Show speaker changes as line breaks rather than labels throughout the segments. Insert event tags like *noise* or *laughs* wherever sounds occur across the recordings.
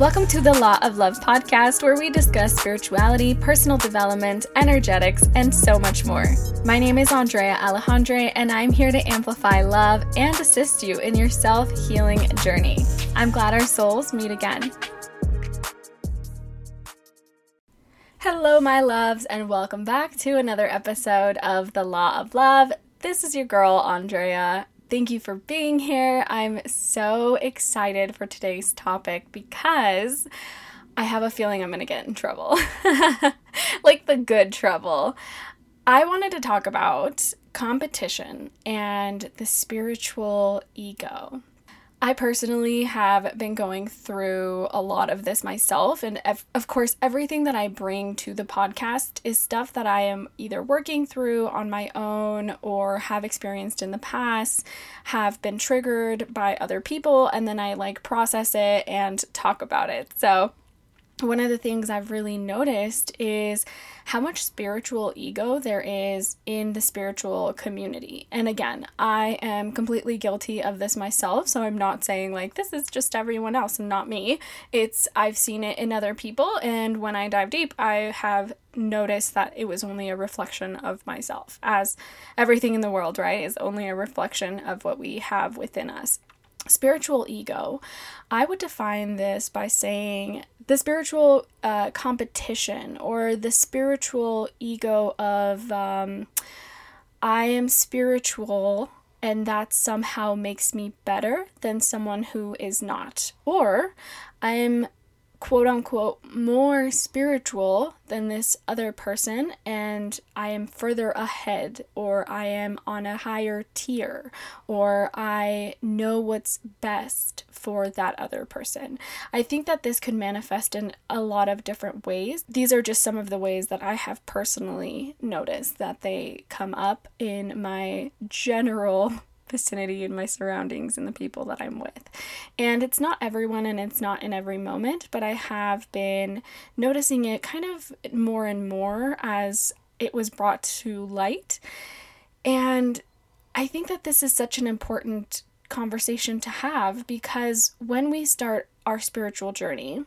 Welcome to the Law of Love podcast, where we discuss spirituality, personal development, energetics, and so much more. My name is Andrea Alejandre, and I'm here to amplify love and assist you in your self healing journey. I'm glad our souls meet again. Hello, my loves, and welcome back to another episode of The Law of Love. This is your girl, Andrea, Thank you for being here. I'm so excited for today's topic because I have a feeling I'm going to get in trouble. *laughs* like the good trouble. I wanted to talk about competition and the spiritual ego. I personally have been going through a lot of this myself. And of course, everything that I bring to the podcast is stuff that I am either working through on my own or have experienced in the past, have been triggered by other people, and then I like process it and talk about it. So, one of the things I've really noticed is how much spiritual ego there is in the spiritual community. And again, I am completely guilty of this myself, so I'm not saying like this is just everyone else and not me. It's I've seen it in other people, and when I dive deep, I have noticed that it was only a reflection of myself, as everything in the world, right, is only a reflection of what we have within us spiritual ego, I would define this by saying the spiritual uh, competition or the spiritual ego of um, I am spiritual and that somehow makes me better than someone who is not. Or I'm quote unquote more spiritual than this other person and I am further ahead or I am on a higher tier or I know what's best for that other person. I think that this could manifest in a lot of different ways. These are just some of the ways that I have personally noticed that they come up in my general vicinity and my surroundings and the people that I'm with. And it's not everyone and it's not in every moment, but I have been noticing it kind of more and more as it was brought to light. And I think that this is such an important conversation to have because when we start our spiritual journey,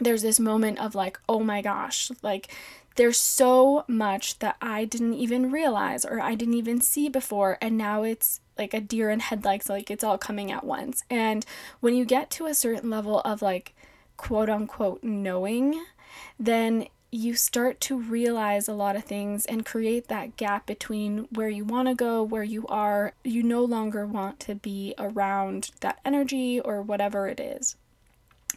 there's this moment of like, oh my gosh, like there's so much that I didn't even realize or I didn't even see before, and now it's like a deer in headlights, like it's all coming at once. And when you get to a certain level of like quote unquote knowing, then you start to realize a lot of things and create that gap between where you want to go, where you are. You no longer want to be around that energy or whatever it is.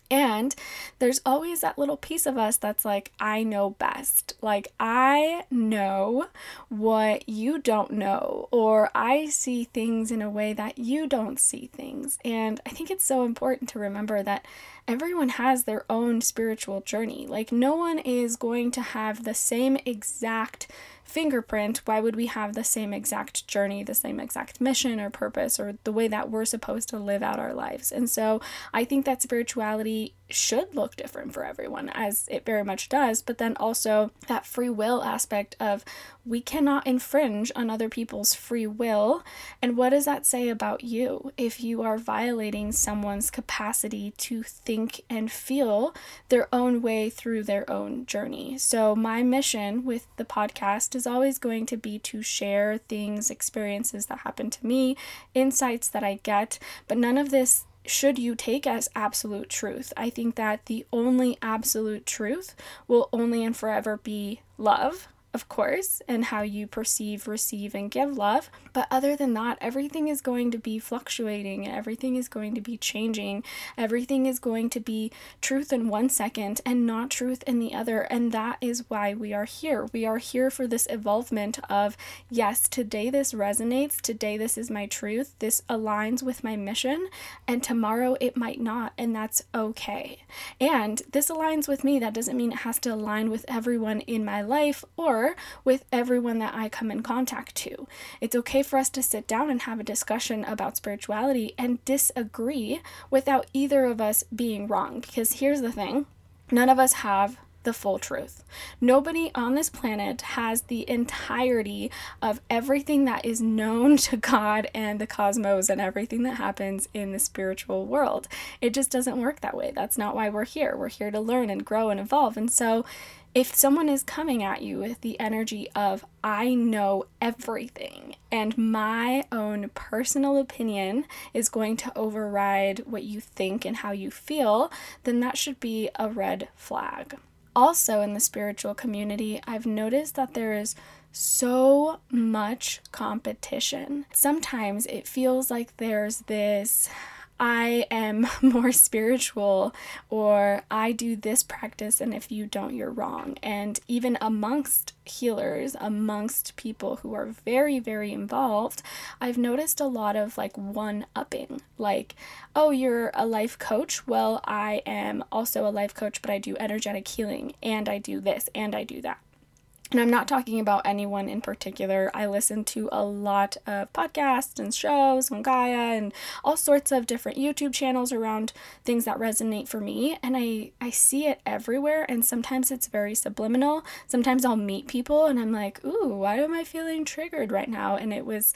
And there's always that little piece of us that's like, I know best. Like, I know what you don't know, or I see things in a way that you don't see things. And I think it's so important to remember that everyone has their own spiritual journey. Like, no one is going to have the same exact fingerprint, why would we have the same exact journey, the same exact mission or purpose, or the way that we're supposed to live out our lives? And so I think that spirituality should look different for everyone, as it very much does, but then also that free will aspect of we cannot infringe on other people's free will. And what does that say about you if you are violating someone's capacity to think and feel their own way through their own journey? So, my mission with the podcast is always going to be to share things, experiences that happen to me, insights that I get, but none of this should you take as absolute truth. I think that the only absolute truth will only and forever be love of course, and how you perceive, receive, and give love. But other than that, everything is going to be fluctuating, everything is going to be changing, everything is going to be truth in one second and not truth in the other. And that is why we are here. We are here for this evolvement of yes, today this resonates, today this is my truth, this aligns with my mission, and tomorrow it might not, and that's okay. And this aligns with me, that doesn't mean it has to align with everyone in my life or with everyone that I come in contact to. It's okay for us to sit down and have a discussion about spirituality and disagree without either of us being wrong. Because here's the thing none of us have the full truth. Nobody on this planet has the entirety of everything that is known *laughs* to God and the cosmos and everything that happens in the spiritual world. It just doesn't work that way. That's not why we're here. We're here to learn and grow and evolve. And so, if someone is coming at you with the energy of, I know everything, and my own personal opinion is going to override what you think and how you feel, then that should be a red flag. Also, in the spiritual community, I've noticed that there is so much competition. Sometimes it feels like there's this I am *laughs* more spiritual or I do this practice and if you don't you're wrong. And even amongst healers amongst people who are very very involved I've noticed a lot of like one upping like oh you're a life coach? Well I am also a life coach but I do energetic healing and I do this and I do that and I'm not talking about anyone in particular. I listen to a lot of podcasts and shows on Gaia and all sorts of different YouTube channels around things that resonate for me. And I, I see it everywhere. And sometimes it's very subliminal. Sometimes I'll meet people and I'm like, ooh, why am I feeling triggered right now? And it was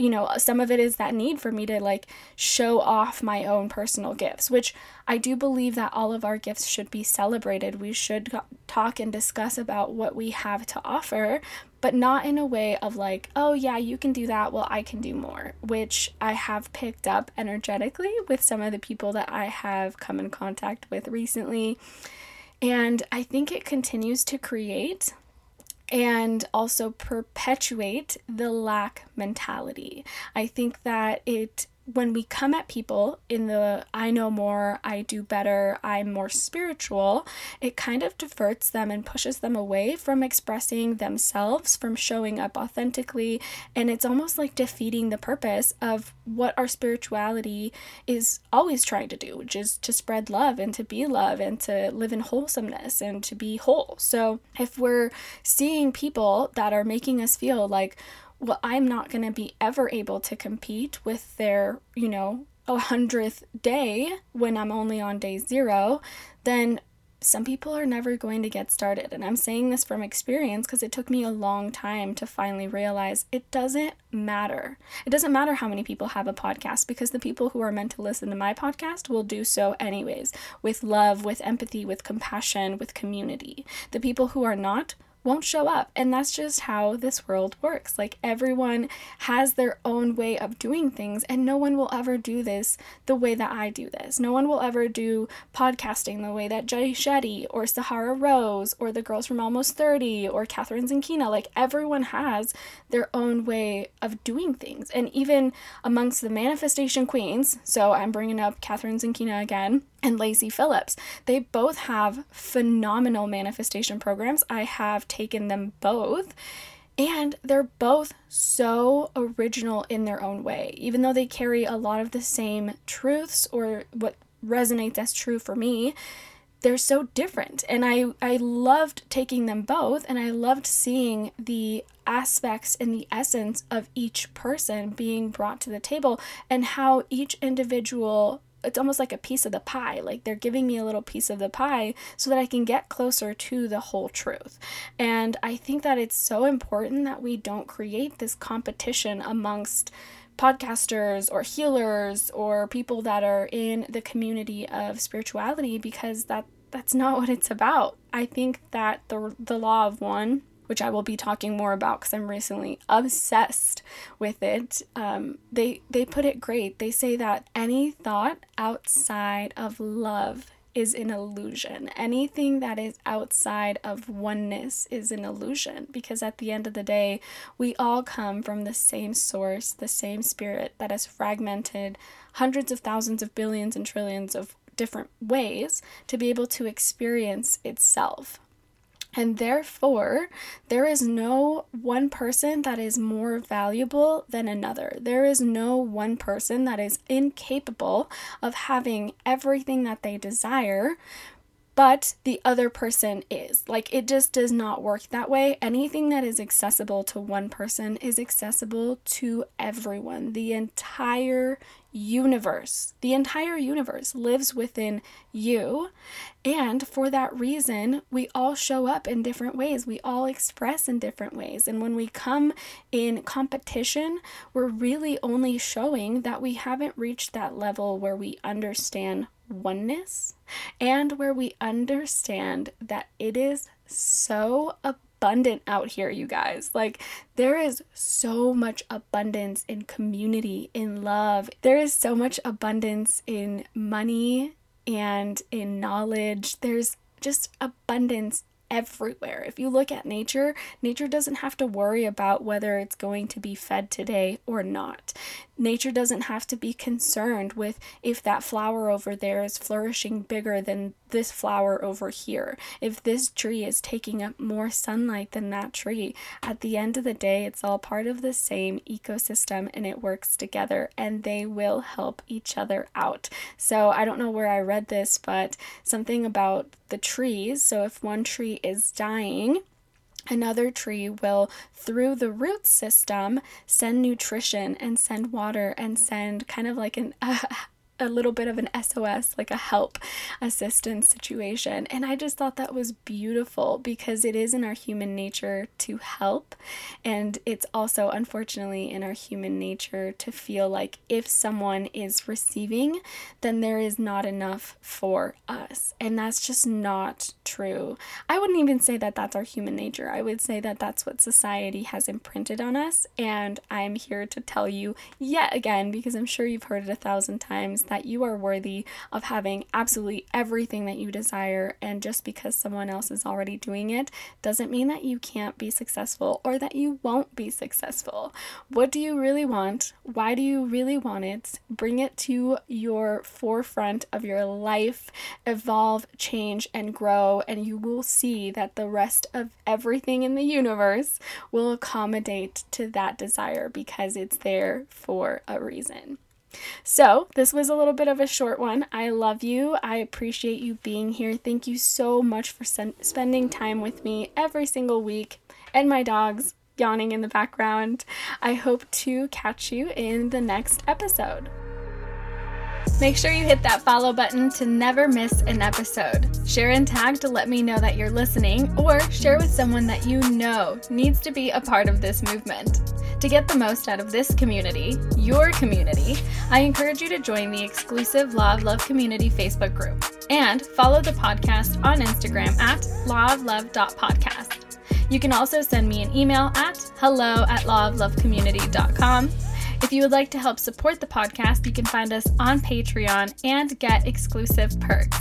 you know, some of it is that need for me to like show off my own personal gifts, which I do believe that all of our gifts should be celebrated. We should talk and discuss about what we have to offer, but not in a way of like, oh, yeah, you can do that. Well, I can do more, which I have picked up energetically with some of the people that I have come in contact with recently. And I think it continues to create and also perpetuate the lack mentality. I think that it when we come at people in the I know more, I do better, I'm more spiritual, it kind of diverts them and pushes them away from expressing themselves, from showing up authentically. And it's almost like defeating the purpose of what our spirituality is always trying to do, which is to spread love and to be love and to live in wholesomeness and to be whole. So if we're seeing people that are making us feel like, well, I'm not going to be ever able to compete with their, you know, a hundredth day when I'm only on day zero, then some people are never going to get started. And I'm saying this from experience because it took me a long time to finally realize it doesn't matter. It doesn't matter how many people have a podcast because the people who are meant to listen to my podcast will do so anyways, with love, with empathy, with compassion, with community. The people who are not won't show up. And that's just how this world works. Like everyone has their own way of doing things, and no one will ever do this the way that I do this. No one will ever do podcasting the way that Jay Shetty or Sahara Rose or the girls from Almost 30 or Kathrin Zenkina. Like everyone has their own way of doing things. And even amongst the manifestation queens, so I'm bringing up Kathrin Zenkina again and Lacy Phillips. They both have phenomenal manifestation programs. I have taken them both. And they're both so original in their own way, even though they carry a lot of the same truths or what resonates as true for me. They're so different. And I, I loved taking them both, and I loved seeing the aspects and the essence of each person being brought to the table and how each individual it's almost like a piece of the pie. Like they're giving me a little piece of the pie so that I can get closer to the whole truth. And I think that it's so important that we don't create this competition amongst podcasters or healers or people that are in the community of spirituality because that that's not what it's about. I think that the the law of one which I will be talking more about because I'm recently obsessed with it. Um, they they put it great. They say that any thought outside of love is an illusion. Anything that is outside of oneness is an illusion because at the end of the day, we all come from the same source, the same spirit that has fragmented hundreds of thousands of billions and trillions of different ways to be able to experience itself. And therefore, there is no one person that is more valuable than another. There is no one person that is incapable of having everything that they desire but the other person is. Like it just does not work that way. Anything that is accessible to one person is accessible to everyone. The entire universe, the entire universe lives within you. And for that reason, we all show up in different ways. We all express in different ways. And when we come in competition, we're really only showing that we haven't reached that level where we understand oneness and where we understand that it is so abundant out here, you guys. Like, there is so much abundance in community, in love. There is so much abundance in money and in knowledge. There's just abundance everywhere. If you look at nature, nature doesn't have to worry about whether it's going to be fed today or not. Nature doesn't have to be concerned with if that flower over there is flourishing bigger than this flower over here. If this tree is taking up more sunlight than that tree, at the end of the day, it's all part of the same ecosystem and it works together and they will help each other out. So I don't know where I read this, but something about the trees. So if one tree is dying, Another tree will, through the root system, send nutrition and send water and send kind of like an *laughs* a little bit of an SOS, like a help assistance situation. And I just thought that was beautiful because it is in our human nature to help. And it's also, unfortunately, in our human nature to feel like if someone is receiving, then there is not enough for us. And that's just not true. I wouldn't even say that that's our human nature. I would say that that's what society has imprinted on us. And I'm here to tell you yet again, because I'm sure you've heard it a thousand times that you are worthy of having absolutely everything that you desire, and just because someone else is already doing it doesn't mean that you can't be successful or that you won't be successful. What do you really want? Why do you really want it? Bring it to your forefront of your life, evolve, change, and grow, and you will see that the rest of everything in the universe will accommodate to that desire because it's there for a reason. So, this was a little bit of a short one. I love you. I appreciate you being here. Thank you so much for sen- spending time with me every single week and my dogs yawning in the background. I hope to catch you in the next episode. Make sure you hit that follow button to never miss an episode. Share and tag to let me know that you're listening, or share with someone that you know needs to be a part of this movement. To get the most out of this community, your community, I encourage you to join the exclusive Law of Love Community Facebook group and follow the podcast on Instagram at lawoflove.podcast. You can also send me an email at hello at lawoflovecommunity.com if you would like to help support the podcast, you can find us on Patreon and get exclusive perks.